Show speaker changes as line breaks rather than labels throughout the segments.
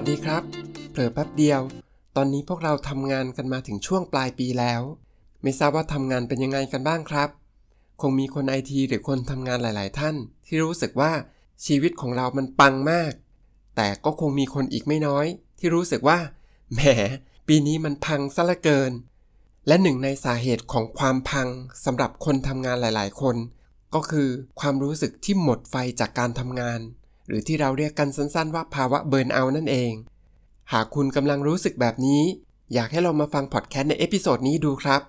วัสดีครับ เผลอแป๊บเดียว ตอนนี้พวกเราทำงานกันมาถึงช่วงปลายปีแล้ว ไม่ทราบว่าทำงานเป็นยังไงกันบ้างครับ คงมีคนไอทีหรือคนทำงานหลาย ๆ ท่าน ที่รู้สึกว่าชีวิตของเรามันปังมาก แต่ก็คงมีคนอีกไม่น้อย ที่รู้สึกว่าแหม ปีนี้มันพังซะเหลือเกิน และหนึ่งในสาเหตุของความพังสำหรับคนทำงานหลาย ๆ คน ก็คือความรู้สึกที่หมดไฟจากการทำงาน หรือที่เราเรียกกันสั้นๆ ว่าภาวะ burnout นั่นเอง หากคุณกำลังรู้สึกแบบนี้ อยากให้เรามาฟังพอดแคสต์ใน episode นี้ดูครับ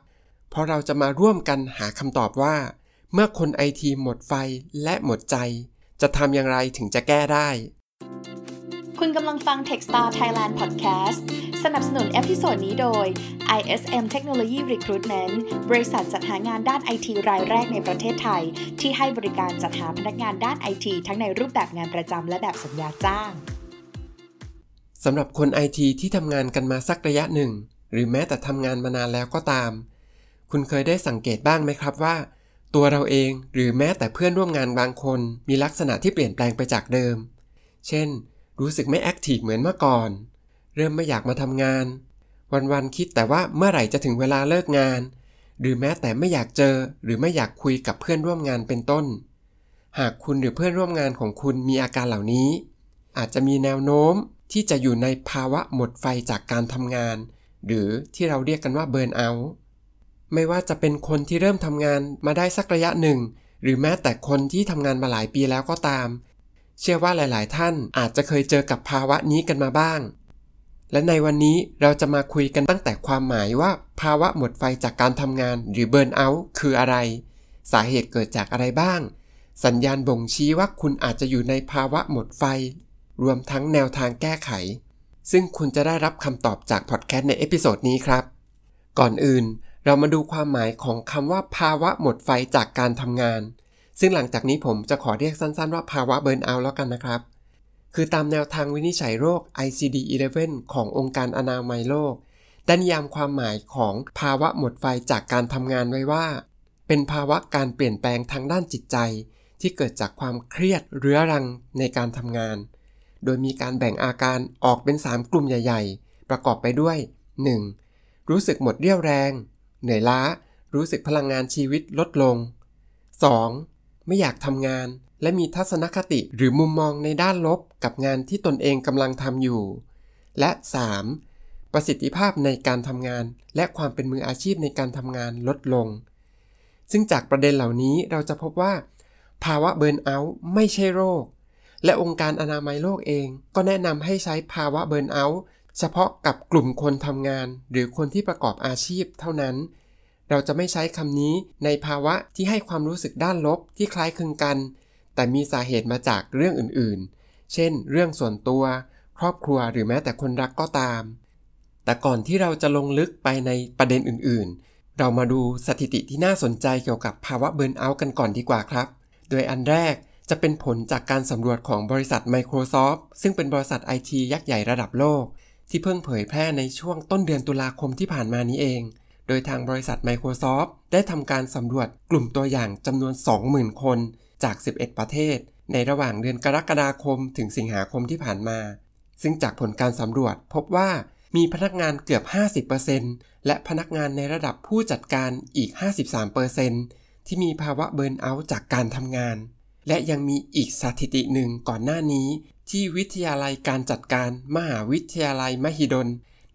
เพราะเราจะมาร่วมกันหาคำตอบว่า เมื่อคนไอทีหมดไฟและหมดใจ จะทำอย่างไรถึงจะแก้ได้
คุณกำลังฟัง Techstar Thailand Podcast สนับสนุน episode นี้โดย ISM Technology Recruitment บริษัทจัดหางานด้านไอทีรายแรกในประเทศไทย ที่ให้บริการจัดหาพนักงานด้านไอทีทั้งในรูปแบบงานประจำและแบบสัญญาจ้าง
สำหรับคนไอทีที่ทำงานกันมาสักระยะหนึ่ง หรือแม้แต่ทำงานมานานแล้วก็ตาม คุณเคยได้สังเกตบ้างไหมครับว่า ตัวเราเองหรือแม้แต่เพื่อนร่วมงานบางคนมีลักษณะที่เปลี่ยนแปลงไปจากเดิม เช่น รู้สึกไม่แอคทีฟเหมือนเมื่อก่อน เริ่มไม่อยากมาทำงาน วันๆคิดแต่ว่าเมื่อไหร่จะถึงเวลาเลิกงาน หรือแม้แต่ไม่อยากเจอหรือไม่อยากคุยกับเพื่อนร่วมงานเป็นต้น หากคุณหรือเพื่อนร่วมงานของคุณมีอาการเหล่านี้ อาจจะมีแนวโน้มที่จะอยู่ในภาวะหมดไฟจากการทำงาน หรือที่เราเรียกกันว่าเบิร์นเอาท์ไม่ว่าจะเป็นคนที่เริ่มทำงานมาได้สักระยะหนึ่ง หรือแม้แต่คนที่ทำงานมาหลายปีแล้วก็ตาม เชื่อว่าหลาย ๆ ท่านอาจจะเคยเจอกับภาวะนี้กันมาบ้าง และในวันนี้เราจะมาคุยกันตั้งแต่ความหมายว่าภาวะหมดไฟจากการทำงานหรือ burnout คืออะไร สาเหตุเกิดจากอะไรบ้าง สัญญาณบ่งชี้ว่าคุณอาจจะอยู่ในภาวะหมดไฟ รวมทั้งแนวทางแก้ไข ซึ่งคุณจะได้รับคำตอบจากพอดแคสต์ใน episode นี้ครับ ก่อนอื่น เรามาดูความหมายของคำว่าภาวะหมดไฟจากการทำงาน ซึ่งหลังจากนี้ผมจะขอเรียกสั้นๆ ว่าภาวะ burnout แล้วกันนะครับ คือตามแนวทางวินิจฉัยโรค ICD-11 ขององค์การอนามัยโลกได้นิยามความหมายของภาวะหมดไฟจากการทำงานไว้ว่า เป็นภาวะการเปลี่ยนแปลงทางด้านจิตใจ ที่เกิดจากความเครียดเรื้อรังในการทำงาน โดยมีการแบ่งอาการออกเป็น 3 กลุ่มใหญ่ ๆ ประกอบไปด้วย 1. รู้สึกหมดเรี่ยวแรง เหนื่อยล้า รู้สึกพลังงานชีวิตลดลง 2. ไม่อยากทำงาน และมีทัศนคติหรือมุมมองในด้านลบกับงานที่ตนเองกำลังทำอยู่ และ 3. ประสิทธิภาพในการทำงาน และความเป็นมืออาชีพในการทำงานลดลง ซึ่งจากประเด็นเหล่านี้เราจะพบว่า ภาวะเบิร์นเอาท์ไม่ใช่โรค และองค์การอนามัยโลกเอง ก็แนะนำให้ใช้ภาวะเบิร์นเอาท์เฉพาะกับกลุ่มคนทำงาน หรือคนที่ประกอบอาชีพเท่านั้นเราจะไม่ใช้คำนี้ในภาวะที่ให้ความรู้สึกด้านลบที่คล้ายคลึงกัน แต่มีสาเหตุมาจากเรื่องอื่นๆ เช่น เรื่องส่วนตัว ครอบครัวหรือแม้แต่คนรักก็ตาม แต่ก่อนที่เราจะลงลึกไปในประเด็นอื่นๆ เรามาดูสถิติที่น่าสนใจเกี่ยวกับภาวะเบิร์นเอาท์กันก่อนดีกว่าครับ โดยอันแรกจะเป็นผลจากการสำรวจของบริษัท Microsoft ซึ่งเป็นบริษัทไอทียักษ์ใหญ่ระดับโลก ที่เพิ่งเผยแพร่ในช่วงต้นเดือนตุลาคมที่ผ่านมานี้เอง โดยทางบริษัท Microsoft ได้ทำการสำรวจกลุ่มตัวอย่างจำนวน 20,000 คน จาก 11 ประเทศ ในระหว่างเดือนกรกฎาคมถึงสิงหาคมที่ผ่านมา ซึ่งจากผลการสำรวจพบว่ามีพนักงานเกือบ 50%และพนักงานในระดับผู้จัดการอีก 53%ที่มีภาวะเบิร์นเอาท์จากการทำงาน และยังมีอีกสถิติหนึ่งก่อนหน้านี้ ที่วิทยาลัยการจัดการมหาวิทยาลัยมหิดล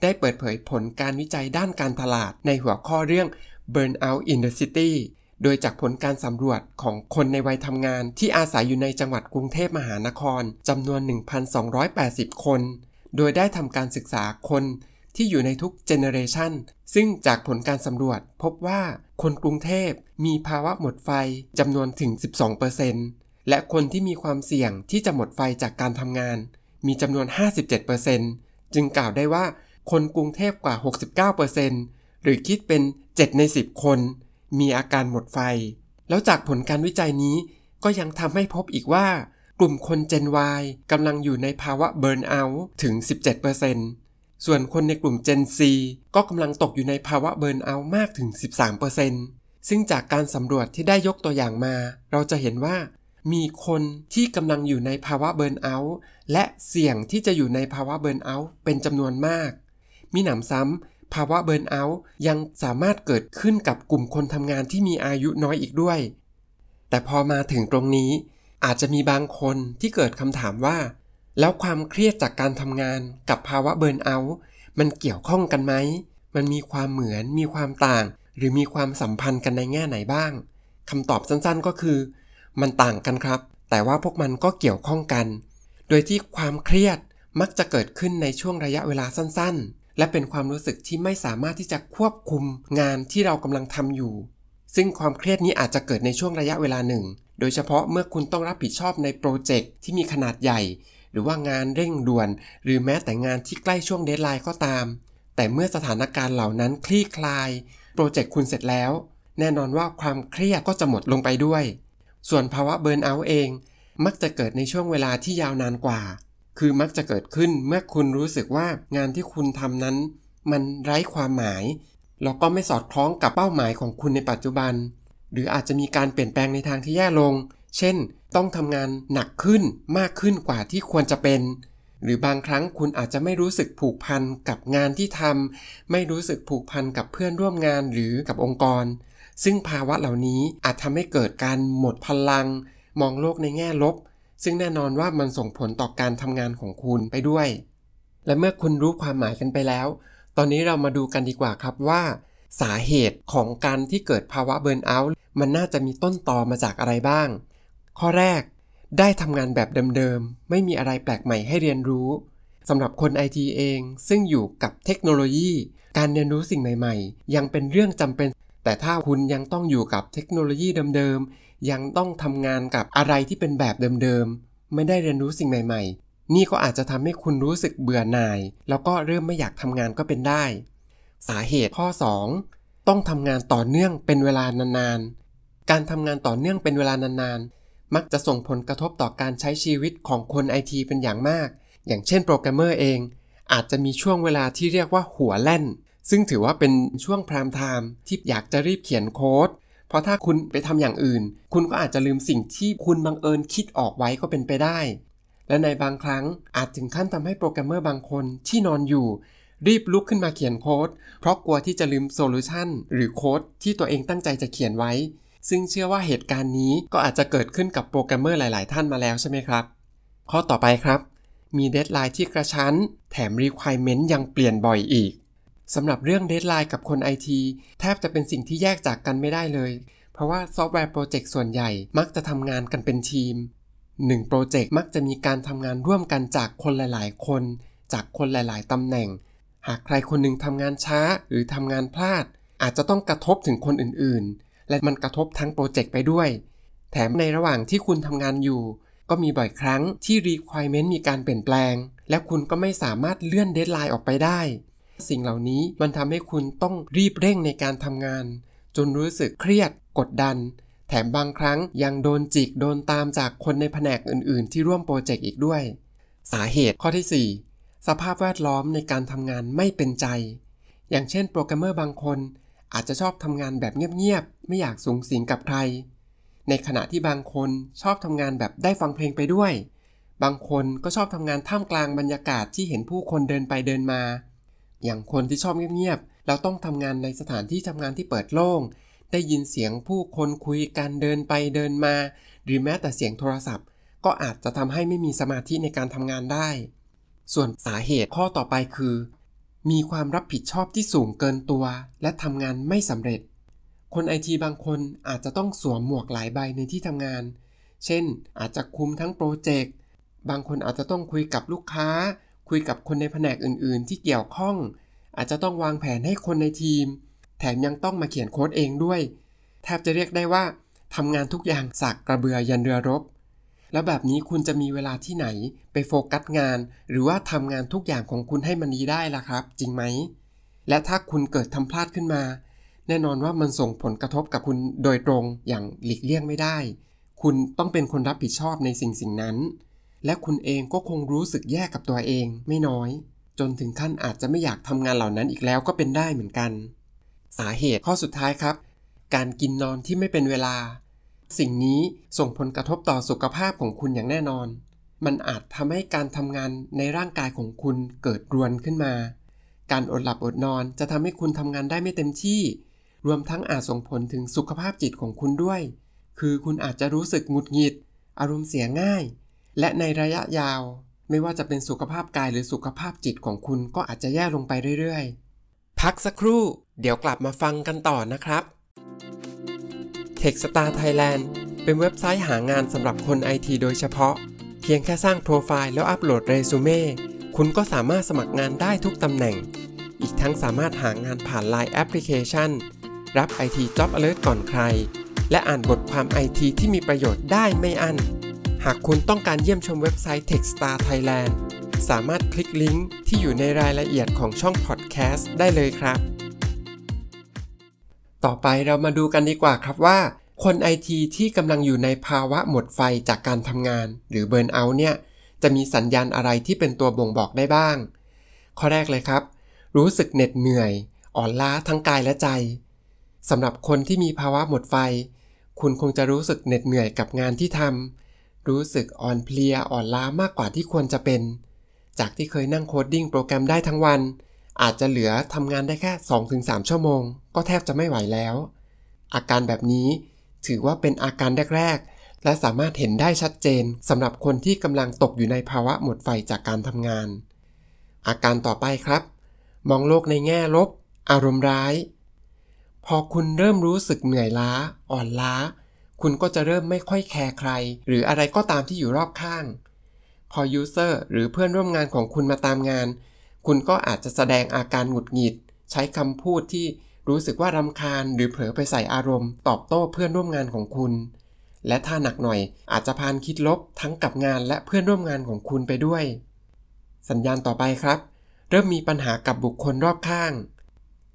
ได้เปิดเผยผลการวิจัยด้านการตลาดในหัวข้อเรื่อง Burnout in the City โดยจากผลการสำรวจของคนในวัยทำงานที่อาศัยอยู่ในจังหวัดกรุงเทพมหานครจำนวน 1,280 คน โดยได้ทำการศึกษาคนที่อยู่ในทุกเจเนเรชันซึ่งจากผลการสำรวจพบว่าคนกรุงเทพมีภาวะหมดไฟจำนวนถึง 12%และคนที่มีความเสี่ยงที่จะหมดไฟจากการทำงาน มีจำนวน 57%จึงกล่าวได้ว่าคนกรุงเทพกว่า 69%หรือคิดเป็น 7 ใน 10 คน มีอาการหมดไฟ แล้วจากผลการวิจัยนี้ก็ยังทำให้พบอีกว่ากลุ่มคน Gen Y กำลังอยู่ในภาวะเบิร์นเอาท์ถึง 17%ส่วนคนในกลุ่ม Gen Z ก็กำลังตกอยู่ในภาวะเบิร์นเอาท์มากถึง 13%ซึ่งจากการสำรวจที่ได้ยกตัวอย่างมา เราจะเห็นว่า มีคนที่กำลังอยู่ในภาวะเบิร์นเอาท์และเสี่ยงที่จะอยู่ในภาวะเบิร์นเอาท์เป็นจำนวนมาก มีหนำซ้ำ ภาวะเบิร์นเอาท์ยังสามารถเกิดขึ้นกับกลุ่มคนทำงานที่มีอายุน้อยอีกด้วย แต่พอมาถึงตรงนี้ อาจจะมีบางคนที่เกิดคำถามว่า แล้วความเครียดจากการทำงานกับภาวะเบิร์นเอาท์มันเกี่ยวข้องกันไหม มันมีความเหมือน มีความต่าง หรือมีความสัมพันธ์กันในแง่ไหนบ้างคำตอบสั้นๆก็คือ มันต่างกันครับ แต่ว่าพวกมันก็เกี่ยวข้องกัน โดยที่ความเครียดมักจะเกิดขึ้นในช่วงระยะเวลาสั้นๆ และเป็นความรู้สึกที่ไม่สามารถที่จะควบคุมงานที่เรากำลังทำอยู่ ซึ่งความเครียดนี้อาจจะเกิดในช่วงระยะเวลาหนึ่ง โดยเฉพาะเมื่อคุณต้องรับผิดชอบในโปรเจกต์ที่มีขนาดใหญ่ หรือว่างานเร่งด่วน หรือแม้แต่งานที่ใกล้ช่วง deadline ก็ตาม แต่เมื่อสถานการณ์เหล่านั้นคลี่คลาย โปรเจกต์คุณเสร็จแล้ว แน่นอนว่าความเครียดก็จะหมดลงไปด้วย ส่วนภาวะ burnout เอง มักจะเกิดในช่วงเวลาที่ยาวนานกว่า คือมักจะเกิดขึ้นเมื่อคุณรู้สึกว่างานที่คุณทำนั้น มันไร้ความหมาย แล้วก็ไม่สอดคล้องกับเป้าหมายของคุณในปัจจุบัน หรืออาจจะมีการเปลี่ยนแปลงในทางที่แย่ลง เช่น ต้องทำงานหนักขึ้นมากขึ้นกว่าที่ควรจะเป็น หรือบางครั้งคุณอาจจะไม่รู้สึกผูกพันกับงานที่ทำไม่รู้สึกผูกพันกับเพื่อนร่วมงานหรือกับองค์กร ซึ่งภาวะเหล่านี้อาจทำให้เกิดการหมดพลัง มองโลกในแง่ลบ ซึ่งแน่นอนว่ามันส่งผลต่อการทำงานของคุณไปด้วย และเมื่อคุณรู้ความหมายกันไปแล้ว ตอนนี้เรามาดูกันดีกว่าครับว่า สาเหตุของการที่เกิดภาวะเบิร์นเอาท์มันน่าจะมีต้นตอมาจากอะไรบ้าง ข้อแรก ได้ทำงานแบบเดิมๆ ไม่มีอะไรแปลกใหม่ให้เรียนรู้สำหรับคนไอทีเอง ซึ่งอยู่กับเทคโนโลยี การเรียนรู้สิ่งใหม่ ๆ ยังเป็นเรื่องจำเป็น แต่ถ้าคุณยังต้องอยู่กับเทคโนโลยีเดิมๆ ยังต้องทำงานกับอะไรที่เป็นแบบเดิมๆ ไม่ได้เรียนรู้สิ่งใหม่ ๆ นี่ก็อาจจะทำให้คุณรู้สึกเบื่อหน่าย แล้วก็เริ่มไม่อยากทำงานก็เป็นได้ สาเหตุข้อ 2 ต้องทำงานต่อเนื่องเป็นเวลานานๆ การทำงานต่อเนื่องเป็นเวลานานๆ มักจะส่งผลกระทบต่อการใช้ชีวิตของคนไอทีเป็นอย่างมาก อย่างเช่นโปรแกรมเมอร์เอง อาจจะมีช่วงเวลาที่เรียกว่าหัวแล่นซึ่งถือว่าเป็นช่วง prime time ที่อยากจะรีบเขียนโค้ด เพราะถ้าคุณไปทำอย่างอื่น คุณก็อาจจะลืมสิ่งที่คุณบังเอิญคิดออกไว้ก็เป็นไปได้ และในบางครั้งอาจถึงขั้นทำให้โปรแกรมเมอร์บางคนที่นอนอยู่ รีบลุกขึ้นมาเขียนโค้ด เพราะกลัวที่จะลืม solution หรือโค้ดที่ตัวเองตั้งใจจะเขียนไว้ ซึ่งเชื่อว่าเหตุการณ์นี้ก็อาจจะเกิดขึ้นกับโปรแกรมเมอร์หลาย ๆ ท่านมาแล้วใช่ไหมครับ ข้อต่อไปครับ มี deadline ที่กระชั้น แถม Requirement ยังเปลี่ยนบ่อยอีก สำหรับเรื่อง deadline กับคนไอทีแทบจะเป็นสิ่งที่แยกจากกันไม่ได้เลย เพราะว่าซอฟต์แวร์โปรเจกต์ส่วนใหญ่มักจะทำงานกันเป็นทีม1โปรเจกต์มักจะมีการทำงานร่วมกันจากคนหลาย ๆ คน จากคนหลาย ๆตำแหน่ง หากใครคนหนึ่งทำงานช้าหรือทำงานพลาด อาจจะต้องกระทบถึงคนอื่น ๆ และมันกระทบทั้งโปรเจกต์ไปด้วย แถมในระหว่างที่คุณทำงานอยู่ ก็มีบ่อยครั้งที่ requirement มีการเปลี่ยนแปลง และคุณก็ไม่สามารถเลื่อน deadline ออกไปได้ สิ่งเหล่านี้มันทำให้คุณต้องรีบเร่งในการทำงาน จนรู้สึกเครียดกดดัน แถมบางครั้งยังโดนจิกโดนตามจากคนในแผนกอื่น ๆ ที่ร่วมโปรเจกต์อีกด้วย สาเหตุข้อที่ 4 สภาพแวดล้อมในการทำงานไม่เป็นใจ อย่างเช่นโปรแกรมเมอร์บางคนอาจจะชอบทำงานแบบเงียบ ๆ ไม่อยากสุงสิงกับใคร ในขณะที่บางคนชอบทำงานแบบได้ฟังเพลงไปด้วย บางคนก็ชอบทำงานท่ามกลางบรรยากาศที่เห็นผู้คนเดินไปเดินมา อย่างคนที่ชอบเงียบๆ เราต้องทำงานในสถานที่ทำงานที่เปิดโล่ง ได้ยินเสียงผู้คนคุยกันเดินไปเดินมา หรือแม้แต่เสียงโทรศัพท์ ก็อาจจะทำให้ไม่มีสมาธิในการทำงานได้ ส่วนสาเหตุข้อต่อไปคือ มีความรับผิดชอบที่สูงเกินตัว และทำงานไม่สำเร็จ คนไอทีบางคนอาจจะต้องสวมหมวกหลายใบในที่ทำงาน เช่น อาจจะคุมทั้งโปรเจกต์ บางคนอาจจะต้องคุยกับลูกค้า คุยกับคนในแผนกอื่นๆ ที่เกี่ยวข้อง อาจจะต้องวางแผนให้คนในทีม แถมยังต้องมาเขียนโค้ดเองด้วย แทบจะเรียกได้ว่าทำงานทุกอย่างสักกระเบือยันเรือรบ แล้วแบบนี้คุณจะมีเวลาที่ไหนไปโฟกัสงาน หรือว่าทำงานทุกอย่างของคุณให้มันดีได้ล่ะครับ จริงไหม และถ้าคุณเกิดทำพลาดขึ้นมา แน่นอนว่ามันส่งผลกระทบกับคุณโดยตรงอย่างหลีกเลี่ยงไม่ได้ คุณต้องเป็นคนรับผิดชอบในสิ่งสิ่งนั้น และคุณเองก็คงรู้สึกแย่กับตัวเองไม่น้อย จนถึงขั้นอาจจะไม่อยากทำงานเหล่านั้นอีกแล้วก็เป็นได้เหมือนกัน สาเหตุข้อสุดท้ายครับ การกินนอนที่ไม่เป็นเวลา สิ่งนี้ส่งผลกระทบต่อสุขภาพของคุณอย่างแน่นอน มันอาจทำให้การทำงานในร่างกายของคุณเกิดรวนขึ้นมา การอดหลับอดนอนจะทำให้คุณทำงานได้ไม่เต็มที่ รวมทั้งอาจส่งผลถึงสุขภาพจิตของคุณด้วย คือคุณอาจจะรู้สึกหงุดหงิด อารมณ์เสียง่าย และในระยะยาว ไม่ว่าจะเป็นสุขภาพกายหรือสุขภาพจิตของคุณก็อาจจะแย่ลงไปเรื่อยๆ พักสักครู่ เดี๋ยวกลับมาฟังกันต่อนะครับ Techstar Thailand เป็นเว็บไซต์หางานสำหรับคนไอทีโดยเฉพาะ เพียงแค่สร้างโปรไฟล์แล้วอัปโหลดเรซูเม่คุณก็สามารถสมัครงานได้ทุกตำแหน่ง อีกทั้งสามารถหางานผ่าน Line แอปพลิเคชันรับ IT Job Alert ก่อนใคร และอ่านบทความไอทีที่มีประโยชน์ได้ไม่อั้น หากคุณต้องการเยี่ยมชมเว็บไซต์ Techstar Thailand สามารถคลิกลิงก์ที่อยู่ในรายละเอียดของช่องพอดแคสต์ได้เลยครับ ต่อไปเรามาดูกันดีกว่าครับว่า คนไอทีที่กำลังอยู่ในภาวะหมดไฟจากการทำงาน หรือเบิร์นเอาเนี่ย จะมีสัญญาณอะไรที่เป็นตัวบ่งบอกได้บ้าง ข้อแรกเลยครับ รู้สึกเหน็ดเหนื่อย อ่อนล้าทั้งกายและใจสำหรับคนที่มีภาวะหมดไฟ คุณคงจะรู้สึกเหน็ดเหนื่อยกับงานที่ทำ รู้สึกอ่อนเพลียอ่อนล้ามากกว่าที่ควรจะเป็น จากที่เคยนั่ง coding โปรแกรมได้ทั้งวัน อาจจะเหลือทำงานได้แค่ 2-3 ชั่วโมง ก็แทบจะไม่ไหวแล้ว อาการแบบนี้ถือว่าเป็นอาการแรก ๆ และสามารถเห็นได้ชัดเจนสำหรับคนที่กำลังตกอยู่ในภาวะหมดไฟจากการทำงาน อาการต่อไปครับ มองโลกในแง่ลบ อารมณ์ร้าย พอคุณเริ่มรู้สึกเหนื่อยล้า อ่อนล้า คุณก็จะเริ่มไม่ค่อยแคร์ใคร หรืออะไรก็ตามที่อยู่รอบข้าง พอยูเซอร์หรือเพื่อนร่วมงานของคุณมาตามงาน คุณก็อาจจะแสดงอาการหงุดหงิด ใช้คำพูดที่รู้สึกว่ารำคาญหรือเผลอไปใส่อารมณ์ ตอบโต้เพื่อนร่วมงานของคุณ และถ้าหนักหน่อยอาจจะพานคิดลบทั้งกับงานและเพื่อนร่วมงานของคุณไปด้วย สัญญาณต่อไปครับ เริ่มมีปัญหากับบุคคลรอบข้าง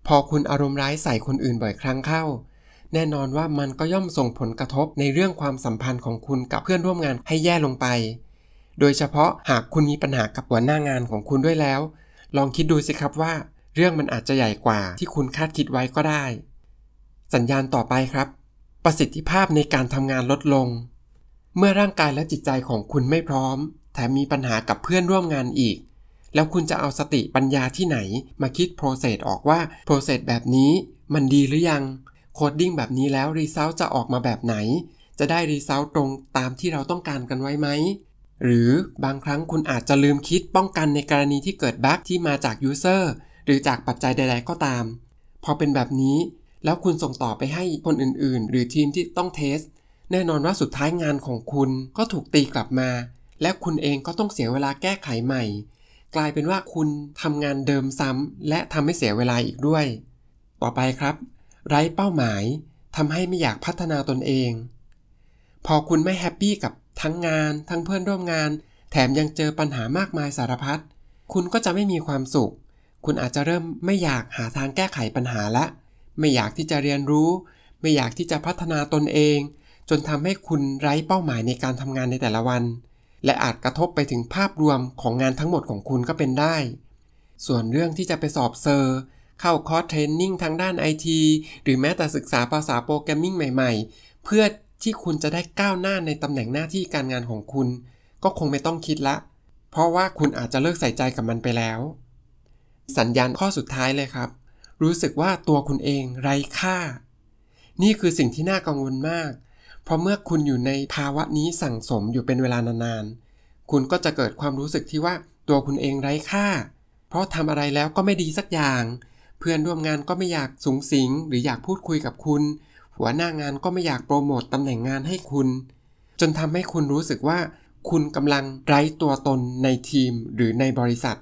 พอคุณอารมณ์ร้ายใส่คนอื่นบ่อยครั้งเข้า แน่นอนว่ามันก็ย่อมส่งผลกระทบในเรื่องความสัมพันธ์ของคุณกับเพื่อนร่วมงานให้แย่ลงไป โดยเฉพาะหากคุณมีปัญหากับหัวหน้างานของคุณด้วยแล้ว ลองคิดดูสิครับว่า เรื่องมันอาจจะใหญ่กว่าที่คุณคาดคิดไว้ก็ได้ สัญญาณต่อไปครับ ประสิทธิภาพในการทำงานลดลง เมื่อร่างกายและจิตใจของคุณไม่พร้อม แถมมีปัญหากับเพื่อนร่วมงานอีกแล้วคุณจะเอาสติปัญญาที่ไหนมาคิด process ออกว่า process แบบนี้มันดีหรือยัง coding แบบนี้แล้ว result จะออกมาแบบไหน จะได้ result ตรงตามที่เราต้องการกันไว้ไหม หรือบางครั้งคุณอาจจะลืมคิดป้องกันในกรณีที่เกิด bug ที่มาจาก user หรือจากปัจจัยใด ๆ ก็ตาม พอเป็นแบบนี้ แล้วคุณส่งต่อไปให้คนอื่น ๆ หรือทีมที่ต้อง test แน่นอนว่าสุดท้ายงานของคุณก็ถูกตีกลับมา และคุณเองก็ต้องเสียเวลาแก้ไขใหม่ กลายเป็นว่าคุณทำงานเดิมซ้ำและทำให้เสียเวลาอีกด้วย ต่อไปครับ ไร้เป้าหมายทำให้ไม่อยากพัฒนาตนเอง พอคุณไม่ happy กับทั้งงาน ทั้งเพื่อนร่วมงาน แถมยังเจอปัญหามากมายสารพัดคุณก็จะไม่มีความสุข คุณอาจจะเริ่มไม่อยากหาทางแก้ไขปัญหาละ ไม่อยากที่จะเรียนรู้ ไม่อยากที่จะพัฒนาตนเอง จนทำให้คุณไร้เป้าหมายในการทำงานในแต่ละวัน และอาจกระทบไปถึงภาพรวมของงานทั้งหมดของคุณก็เป็นได้ ส่วนเรื่องที่จะไปสอบ cert เข้าคอร์ส training ทางด้านไอทีหรือแม้แต่ศึกษาภาษาโปรแกรมมิ่งใหม่ๆ เพื่อที่คุณจะได้ก้าวหน้าในตำแหน่งหน้าที่การงานของคุณ ก็คงไม่ต้องคิดละ เพราะว่าคุณอาจจะเลิกใส่ใจกับมันไปแล้ว สัญญาณข้อสุดท้ายเลยครับ รู้สึกว่าตัวคุณเองไร้ค่า นี่คือสิ่งที่น่ากังวลมาก เพราะเมื่อคุณอยู่ในภาวะนี้สั่งสมอยู่เป็นเวลานานๆ คุณก็จะเกิดความรู้สึกที่ว่าตัวคุณเองไร้ค่า เพราะทำอะไรแล้วก็ไม่ดีสักอย่าง เพื่อนร่วมงานก็ไม่อยากสุงสิงหรืออยากพูดคุยกับคุณ หัวหน้างานก็ไม่อยากโปรโมตตำแหน่งงานให้คุณ จนทำให้คุณรู้สึกว่า คุณกำลังไร้ตัวตนในทีมหรือในบริษัท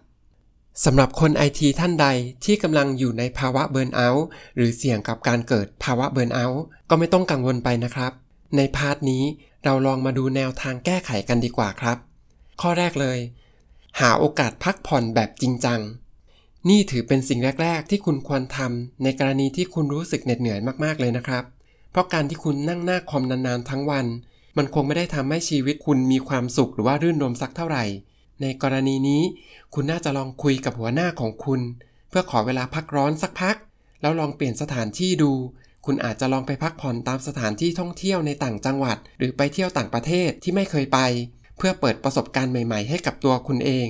สำหรับคนไอทีท่านใดที่กำลังอยู่ในภาวะ burnout หรือเสี่ยงกับการเกิดภาวะ burnout ก็ไม่ต้องกังวลไปนะครับ ใน part นี้เราลองมาดูแนวทางแก้ไขกันดีกว่าครับ ข้อแรกเลย หาโอกาสพักผ่อนแบบจริงจัง นี่ถือเป็นสิ่งแรก ๆ ที่คุณควรทำในกรณีที่คุณรู้สึกเหน็ดเหนื่อยมากๆเลยนะครับ เพราะการที่คุณนั่งหน้าคอมนานๆทั้งวัน มันคงไม่ได้ทำให้ชีวิตคุณมีความสุขหรือว่ารื่นรมสักเท่าไหร่ ในกรณีนี้ คุณน่าจะลองคุยกับหัวหน้าของคุณ เพื่อขอเวลาพักร้อนสักพัก แล้วลองเปลี่ยนสถานที่ดู คุณอาจจะลองไปพักผ่อนตามสถานที่ท่องเที่ยวในต่างจังหวัด หรือไปเที่ยวต่างประเทศที่ไม่เคยไป เพื่อเปิดประสบการณ์ใหม่ ๆ ให้กับตัวคุณเอง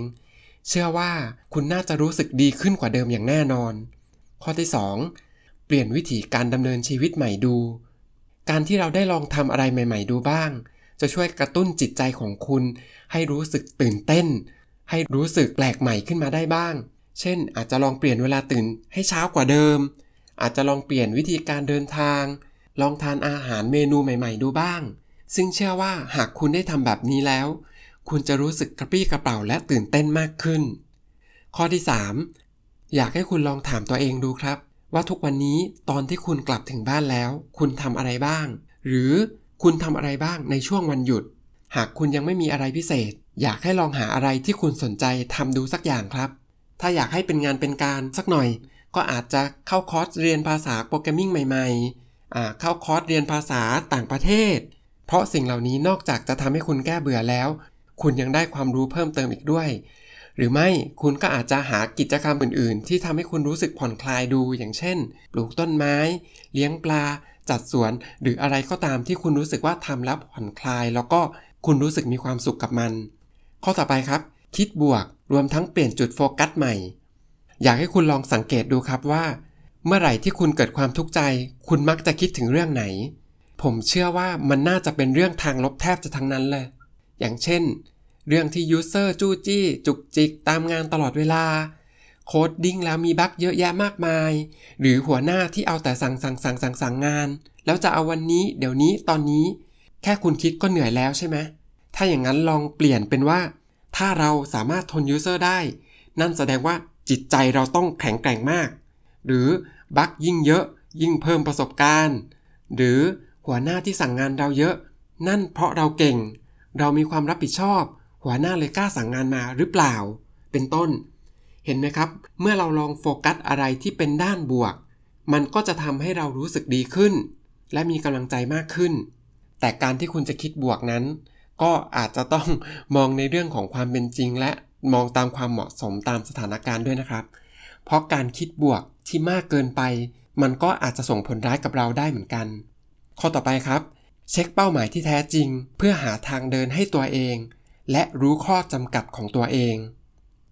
เชื่อว่าคุณน่าจะรู้สึกดีขึ้นกว่าเดิมอย่างแน่นอน ข้อที่ 2 เปลี่ยนวิถีการดำเนินชีวิตใหม่ดู การที่เราได้ลองทำอะไรใหม่ ๆ ดูบ้าง จะช่วยกระตุ้นจิตใจของคุณ ให้รู้สึกตื่นเต้น ให้รู้สึกแปลกใหม่ขึ้นมาได้บ้าง เช่น อาจจะลองเปลี่ยนเวลาตื่นให้เช้ากว่าเดิม อาจจะลองเปลี่ยนวิธีการเดินทาง ลองทานอาหารเมนูใหม่ ๆ ดูบ้าง ซึ่งเชื่อว่าหากคุณได้ทำแบบนี้แล้ว คุณจะรู้สึกกระปรี้กระเป๋าและตื่นเต้นมากขึ้น ข้อที่ 3 อยากให้คุณลองถามตัวเองดูครับ ว่าทุกวันนี้ตอนที่คุณกลับถึงบ้านแล้ว คุณทำอะไรบ้าง หรือคุณทำอะไรบ้างในช่วงวันหยุด หากคุณยังไม่มีอะไรพิเศษ อยากให้ลองหาอะไรที่คุณสนใจทำดูสักอย่างครับ ถ้าอยากให้เป็นงานเป็นการสักหน่อย ก็อาจจะเข้าคอร์สเรียนภาษา programming ใหม่ๆเข้าคอร์สเรียนภาษาต่างประเทศ เพราะสิ่งเหล่านี้นอกจากจะทำให้คุณแก้เบื่อแล้ว คุณยังได้ความรู้เพิ่มเติมอีกด้วย หรือไม่คุณก็อาจจะหากิจกรรมอื่น ๆ ที่ทำให้คุณรู้สึกผ่อนคลายดูอย่างเช่น ปลูกต้นไม้ เลี้ยงปลา จัดสวน หรืออะไรก็ตามที่คุณรู้สึกว่าทำแล้วผ่อนคลาย แล้วก็คุณรู้สึกมีความสุขกับมัน ข้อต่อไปครับ คิดบวกรวมทั้งเปลี่ยนจุดโฟกัสใหม่ อยากให้คุณลองสังเกตดูครับว่า เมื่อไหร่ที่คุณเกิดความทุกข์ใจ คุณมักจะคิดถึงเรื่องไหน ผมเชื่อว่ามันน่าจะเป็นเรื่องทางลบแทบจะทั้งนั้นเลย อย่างเช่น เรื่องที่ user จู้จี้ จุกจิกตามงานตลอดเวลา coding แล้วมี bug เยอะแยะมากมาย หรือหัวหน้าที่เอาแต่สั่งสั่งสั่งสั่งสั่งงาน แล้วจะเอาวันนี้ เดี๋ยวนี้ตอนนี้ แค่คุณคิดก็เหนื่อยแล้วใช่ไหมถ้าอย่างนั้นลองเปลี่ยนเป็นว่า ถ้าเราสามารถทนยูเซอร์ได้ นั่นแสดงว่าจิตใจเราต้องแข็งแกร่งมาก หรือบั๊กยิ่งเยอะ ยิ่งเพิ่มประสบการณ์ หรือหัวหน้าที่สั่งงานเราเยอะ นั่นเพราะเราเก่ง เรามีความรับผิดชอบ หัวหน้าเลยกล้าสั่งงานมาหรือเปล่า เป็นต้น เห็นไหมครับ เมื่อเราลองโฟกัสอะไรที่เป็นด้านบวก มันก็จะทำให้เรารู้สึกดีขึ้น และมีกำลังใจมากขึ้น แต่การที่คุณจะคิดบวกนั้น ก็อาจจะต้องมองในเรื่องของความเป็นจริง และมองตามความเหมาะสมตามสถานการณ์ด้วยนะครับ เพราะการคิดบวกที่มากเกินไป มันก็อาจจะส่งผลร้ายกับเราได้เหมือนกัน ข้อต่อไปครับ เช็คเป้าหมายที่แท้จริง เพื่อหาทางเดินให้ตัวเอง และรู้ข้อจำกัดของตัวเอง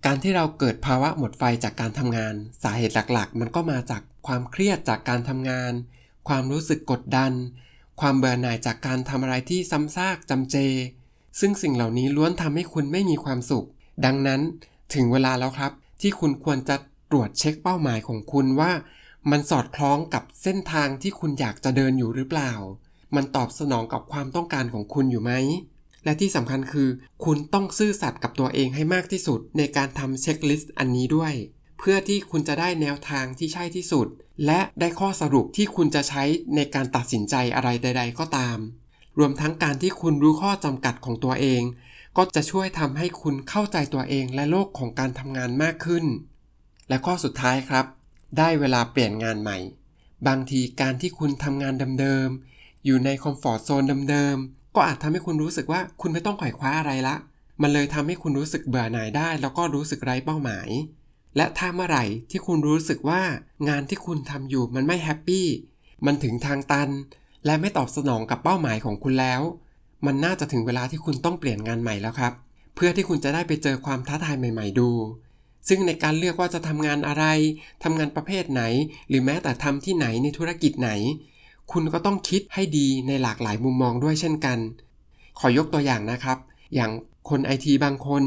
การที่เราเกิดภาวะหมดไฟจากการทำงาน สาเหตุหลักๆ มันก็มาจากความเครียดจากการทำงาน ความรู้สึกกดดัน ความเบื่อหน่ายจากการทำอะไรที่ซ้ำซากจำเจ ซึ่งสิ่งเหล่านี้ล้วนทำให้คุณไม่มีความสุข ดังนั้นถึงเวลาแล้วครับ ที่คุณควรจะตรวจเช็คเป้าหมายของคุณว่า มันสอดคล้องกับเส้นทางที่คุณอยากจะเดินอยู่หรือเปล่า มันตอบสนองกับความต้องการของคุณอยู่ไหม และที่สำคัญคือ คุณต้องซื่อสัตย์กับตัวเองให้มากที่สุด ในการทำเช็คลิสต์อันนี้ด้วย เพื่อที่คุณจะได้แนวทางที่ใช่ที่สุด และได้ข้อสรุปที่คุณจะใช้ในการตัดสินใจอะไรใด ๆ ก็ตาม รวมทั้งการที่คุณรู้ข้อจำกัดของตัวเอง ก็จะช่วยทำให้คุณเข้าใจตัวเองและโลกของการทำงานมากขึ้น และข้อสุดท้ายครับ ได้เวลาเปลี่ยนงานใหม่ บางทีการที่คุณทำงานเดิมๆ อยู่ใน comfort zone เดิมๆ ก็อาจทำให้คุณรู้สึกว่าคุณไม่ต้องไขว่คว้าอะไรละ มันเลยทำให้คุณรู้สึกเบื่อหน่ายได้ แล้วก็รู้สึกไร้เป้าหมาย และถ้าเมื่อไหร่ที่คุณรู้สึกว่างานที่คุณทำอยู่มันไม่ happy มันถึงทางตัน และไม่ตอบสนองกับเป้าหมายของคุณแล้ว มันน่าจะถึงเวลาที่คุณต้องเปลี่ยนงานใหม่แล้วครับ เพื่อที่คุณจะได้ไปเจอความท้าทายใหม่ ๆ ดูซึ่งในการเลือกว่าจะทำงานอะไร ทำงานประเภทไหน หรือแม้แต่ทำที่ไหนในธุรกิจไหน คุณก็ต้องคิดให้ดีในหลากหลายมุมมองด้วยเช่นกัน ขอยกตัวอย่างนะครับ อย่างคนไอทีบางคน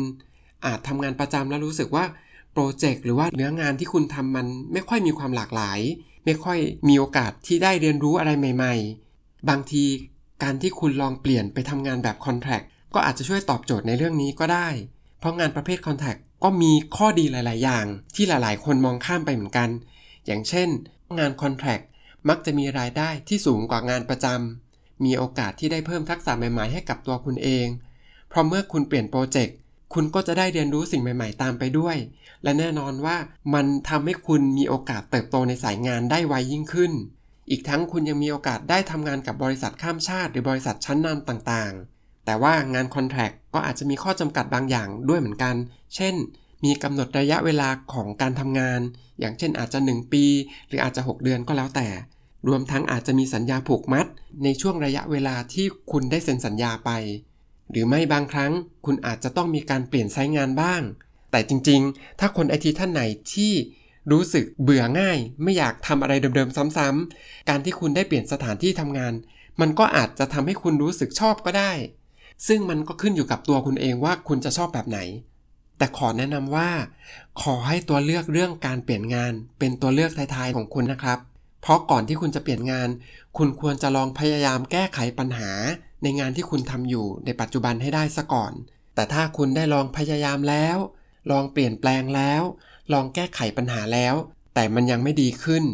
อาจทำงานประจำแล้วรู้สึกว่าโปรเจกต์หรือว่าเนื้องานที่คุณทำมันไม่ค่อยมีความหลากหลาย ไม่ค่อยมีโอกาสที่ได้เรียนรู้อะไรใหม่ ๆ บางทีการที่คุณลองเปลี่ยนไปทำงานแบบคอนแทคก็อาจจะช่วยตอบโจทย์ในเรื่องนี้ก็ได้ เพราะงานประเภทคอนแทคก็มีข้อดีหลาย ๆ อย่าง ที่หลาย ๆ คนมองข้ามไปเหมือนกัน อย่างเช่น งานคอนแทค มักจะมีรายได้ที่สูงกว่างานประจำ มีโอกาสที่ได้เพิ่มทักษะใหม่ๆให้กับตัวคุณเอง เพราะเมื่อคุณเปลี่ยนโปรเจกต์ คุณก็จะได้เรียนรู้สิ่งใหม่ๆ ตามไปด้วย และแน่นอนว่ามันทำให้คุณมีโอกาสเติบโตในสายงานได้ไวยิ่งขึ้น อีกทั้งคุณยังมีโอกาสได้ทำงานกับบริษัทข้ามชาติ หรือบริษัทชั้นนำต่างๆ แต่ว่างานคอนแทคก็อาจจะมีข้อจำกัดบางอย่างด้วยเหมือนกัน เช่นมีกำหนดระยะเวลาของการทำงาน อย่างเช่นอาจจะ 1 ปี หรืออาจจะ 6 เดือนก็แล้วแต่ รวมทั้งอาจจะมีสัญญาผูกมัด ในช่วงระยะเวลาที่คุณได้เซ็นสัญญาไป หรือไม่บางครั้งคุณอาจจะต้องมีการเปลี่ยนไซต์งานบ้าง แต่จริงๆ ถ้าคนไอทีท่านไหนที่รู้สึกเบื่อง่าย ไม่อยากทำอะไรเดิมๆ ซ้ำๆ การที่คุณได้เปลี่ยนสถานที่ทำงาน มันก็อาจจะทำให้คุณรู้สึกชอบก็ได้ ซึ่งมันก็ขึ้นอยู่กับตัวคุณเองว่าคุณจะชอบแบบไหน แต่ขอแนะนำว่า ขอให้ตัวเลือกเรื่องการเปลี่ยนงาน เป็นตัวเลือกท้ายๆของคุณนะครับ เพราะก่อนที่คุณจะเปลี่ยนงาน คุณควรจะลองพยายามแก้ไขปัญหา ในงานที่คุณทำอยู่ในปัจจุบันให้ได้ซะก่อน แต่ถ้าคุณได้ลองพยายามแล้ว ลองเปลี่ยนแปลงแล้ว ลองแก้ไขปัญหาแล้ว แต่มันยังไม่ดีขึ้น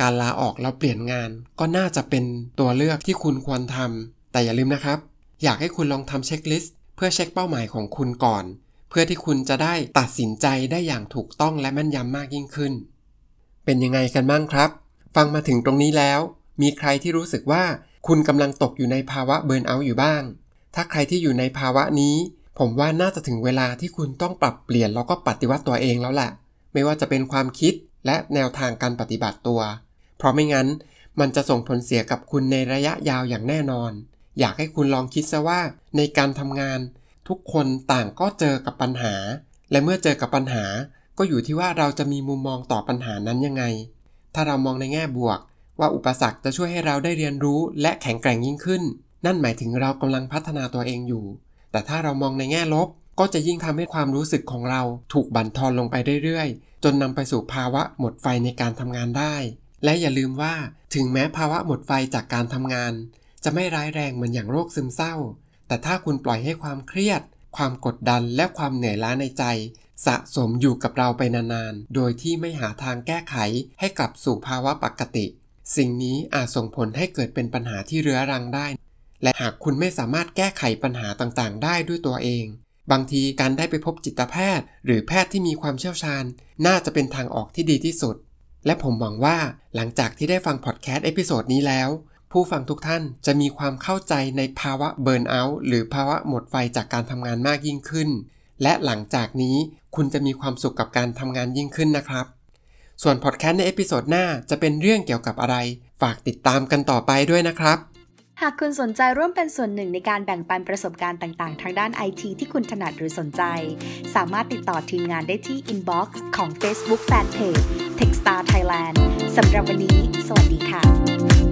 การลาออกแล้วเปลี่ยนงานก็น่าจะเป็นตัวเลือกที่คุณควรทำแต่อย่าลืมนะครับ อยากให้คุณลองทำเช็คลิสต์เพื่อเช็คเป้าหมายของคุณก่อน เพื่อที่คุณจะได้ตัดสินใจได้อย่างถูกต้องและแม่นยำมากยิ่งขึ้น เป็นยังไงกันบ้างครับ ฟังมาถึงตรงนี้แล้ว มีใครที่รู้สึกว่าคุณกำลังตกอยู่ในภาวะเบิร์นเอาท์อยู่บ้าง ถ้าใครที่อยู่ในภาวะนี้ ผมว่าน่าจะถึงเวลาที่คุณต้องปรับเปลี่ยนแล้วก็ปฏิวัติตัวเองแล้วแหละ ไม่ว่าจะเป็นความคิดและแนวทางการปฏิบัติตัว เพราะไม่งั้น มันจะส่งผลเสียกับคุณในระยะยาวอย่างแน่นอน อยากให้คุณลองคิดซะว่า ในการทำงาน ทุกคนต่างก็เจอกับปัญหา และเมื่อเจอกับปัญหา ก็อยู่ที่ว่าเราจะมีมุมมองต่อปัญหานั้นยังไง ถ้าเรามองในแง่บวก ว่าอุปสรรคจะช่วยให้เราได้เรียนรู้และแข็งแกร่งยิ่งขึ้น นั่นหมายถึงเรากำลังพัฒนาตัวเองอยู่ แต่ถ้าเรามองในแง่ลบก็จะยิ่งทำให้ความรู้สึกของเราถูกบั่นทอนลงไปเรื่อยๆ จนนำไปสู่ภาวะหมดไฟในการทำงานได้ และอย่าลืมว่าถึงแม้ภาวะหมดไฟจากการทำงาน จะไม่ร้ายแรงเหมือนอย่างโรคซึมเศร้า แต่ถ้าคุณปล่อยให้ความเครียด ความกดดันและความเหนื่อยล้าในใจ สะสมอยู่กับเราไปนานๆ โดยที่ไม่หาทางแก้ไขให้กลับสู่ภาวะปกติ สิ่งนี้อาจส่งผลให้เกิดเป็นปัญหาที่เรื้อรังได้ และหากคุณไม่สามารถแก้ไขปัญหาต่างๆ ได้ด้วยตัวเอง บางทีการได้ไปพบจิตแพทย์ หรือแพทย์ที่มีความเชี่ยวชาญ น่าจะเป็นทางออกที่ดีที่สุด และผมหวังว่าหลังจากที่ได้ฟังพอดแคสต์ episode นี้แล้วผู้ฟังทุกท่านจะมีความเข้าใจในภาวะ burnout หรือภาวะหมดไฟจากการทำงานมากยิ่งขึ้น และหลังจากนี้คุณจะมีความสุขกับการทำงานยิ่งขึ้นนะครับ ส่วนพอดแคสต์ใน episode หน้าจะเป็นเรื่องเกี่ยวกับอะไร ฝากติดตามกันต่อไปด้วยนะครับ
หากคุณสนใจร่วมเป็นส่วนหนึ่งในการแบ่งปันประสบการณ์ต่างๆ ทางด้านไอทีที่คุณถนัดหรือสนใจ สามารถติดต่อทีมงานได้ที่ inbox ของ Facebook Fanpage Techstar Thailand สำหรับวันนี้ สวัสดีค่ะ